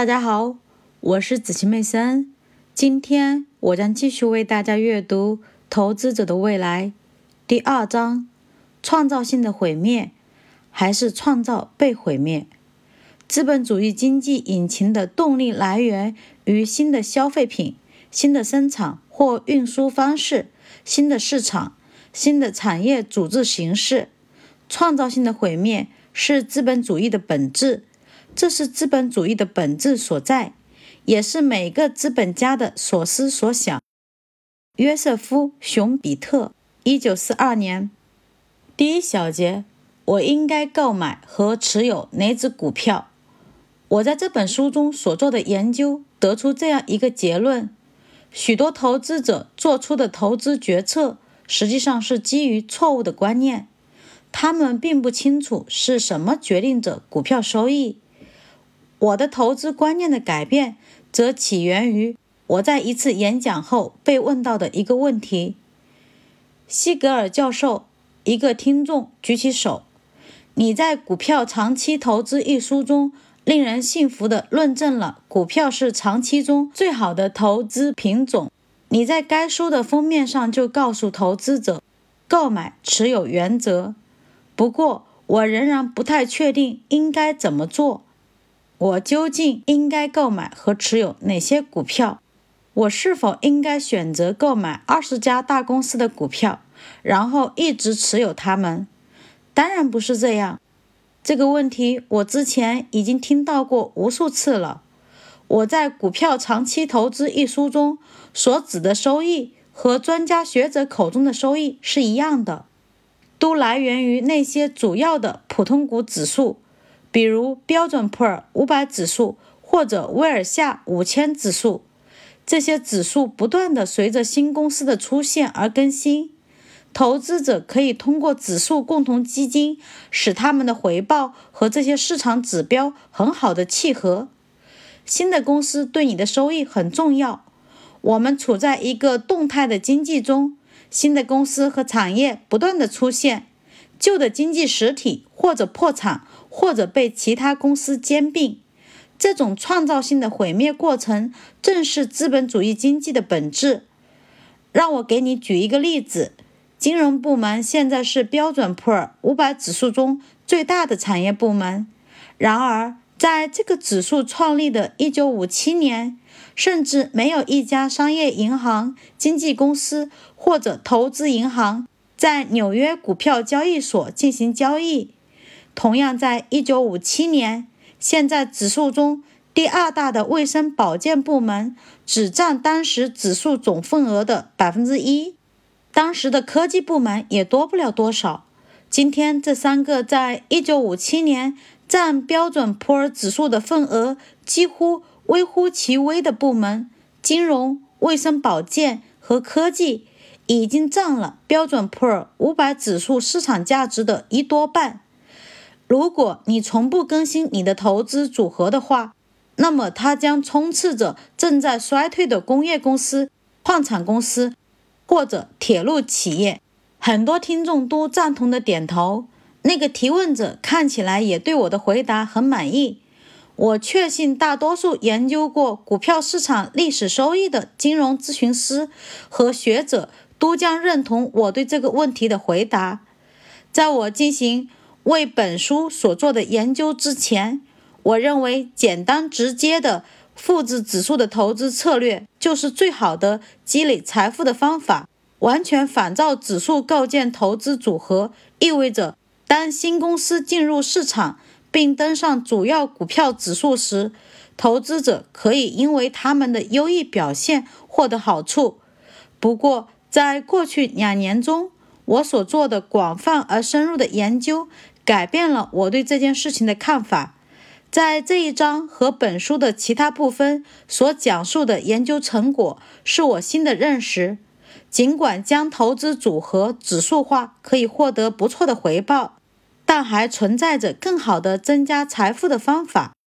大家好，我是子琪妹森。今天我将继续为大家阅读《投资者的未来》第二章：创造性的毁灭还是创造被毁灭？资本主义经济引擎的动力来源于新的消费品、新的生产或运输方式、新的市场、新的产业组织形式。创造性的毁灭是资本主义的本质。这是资本主义的本质所在，也是每个资本家的所思所想。约瑟夫·熊彼特，一九四二年。第一小节，我应该购买和持有哪只股票？我在这本书中所做的研究得出这样一个结论：许多投资者做出的投资决策实际上是基于错误的观念，他们并不清楚是什么决定着股票收益。我的投资观念的改变，则起源于我在一次演讲后被问到的一个问题。西格尔教授，一个听众举起手：“你在《股票长期投资》一书中，令人信服地论证了股票是长期中最好的投资品种。你在该书的封面上就告诉投资者，购买持有原则。不过，我仍然不太确定应该怎么做。”我究竟应该购买和持有哪些股票？我是否应该选择购买二十家大公司的股票，然后一直持有它们？当然不是这样。这个问题我之前已经听到过无数次了。我在《股票长期投资》一书中所指的收益和专家学者口中的收益是一样的，都来源于那些主要的普通股指数。比如标准普尔五百指数或者威尔夏五千指数，这些指数不断的随着新公司的出现而更新。投资者可以通过指数共同基金使他们的回报和这些市场指标很好的契合。新的公司对你的收益很重要。我们处在一个动态的经济中，新的公司和产业不断的出现，旧的经济实体或者破产。或者被其他公司兼并，这种创造性的毁灭过程正是资本主义经济的本质。让我给你举一个例子：金融部门现在是标准普尔五百指数中最大的产业部门。然而，在这个指数创立的1957年，甚至没有一家商业银行、经纪公司或者投资银行在纽约股票交易所进行交易。同样，在一九五七年，现在指数中第二大的卫生保健部门只占当时指数总份额的百分之一。当时的科技部门也多不了多少。今天，这三个在一九五七年占标准普尔指数的份额几乎微乎其微的部门——金融、卫生保健和科技，已经占了标准普尔五百指数市场价值的一多半。如果你从不更新你的投资组合的话，那么它将充斥着正在衰退的工业公司、矿产公司或者铁路企业。很多听众都赞同的点头。那个提问者看起来也对我的回答很满意。我确信大多数研究过股票市场历史收益的金融咨询师和学者都将认同我对这个问题的回答。在我进行。为本书所做的研究之前，我认为简单直接的复制指数的投资策略就是最好的积累财富的方法。完全仿照指数构建投资组合，意味着当新公司进入市场并登上主要股票指数时，投资者可以因为他们的优异表现获得好处。不过，在过去两年中，我所做的广泛而深入的研究。改变了我对这件事情的看法。在这一章和本书的其他部分所讲述的研究成果，是我新的认识。尽管将投资组合指数化可以获得不错的回报，但还存在着更好的增加财富的方法。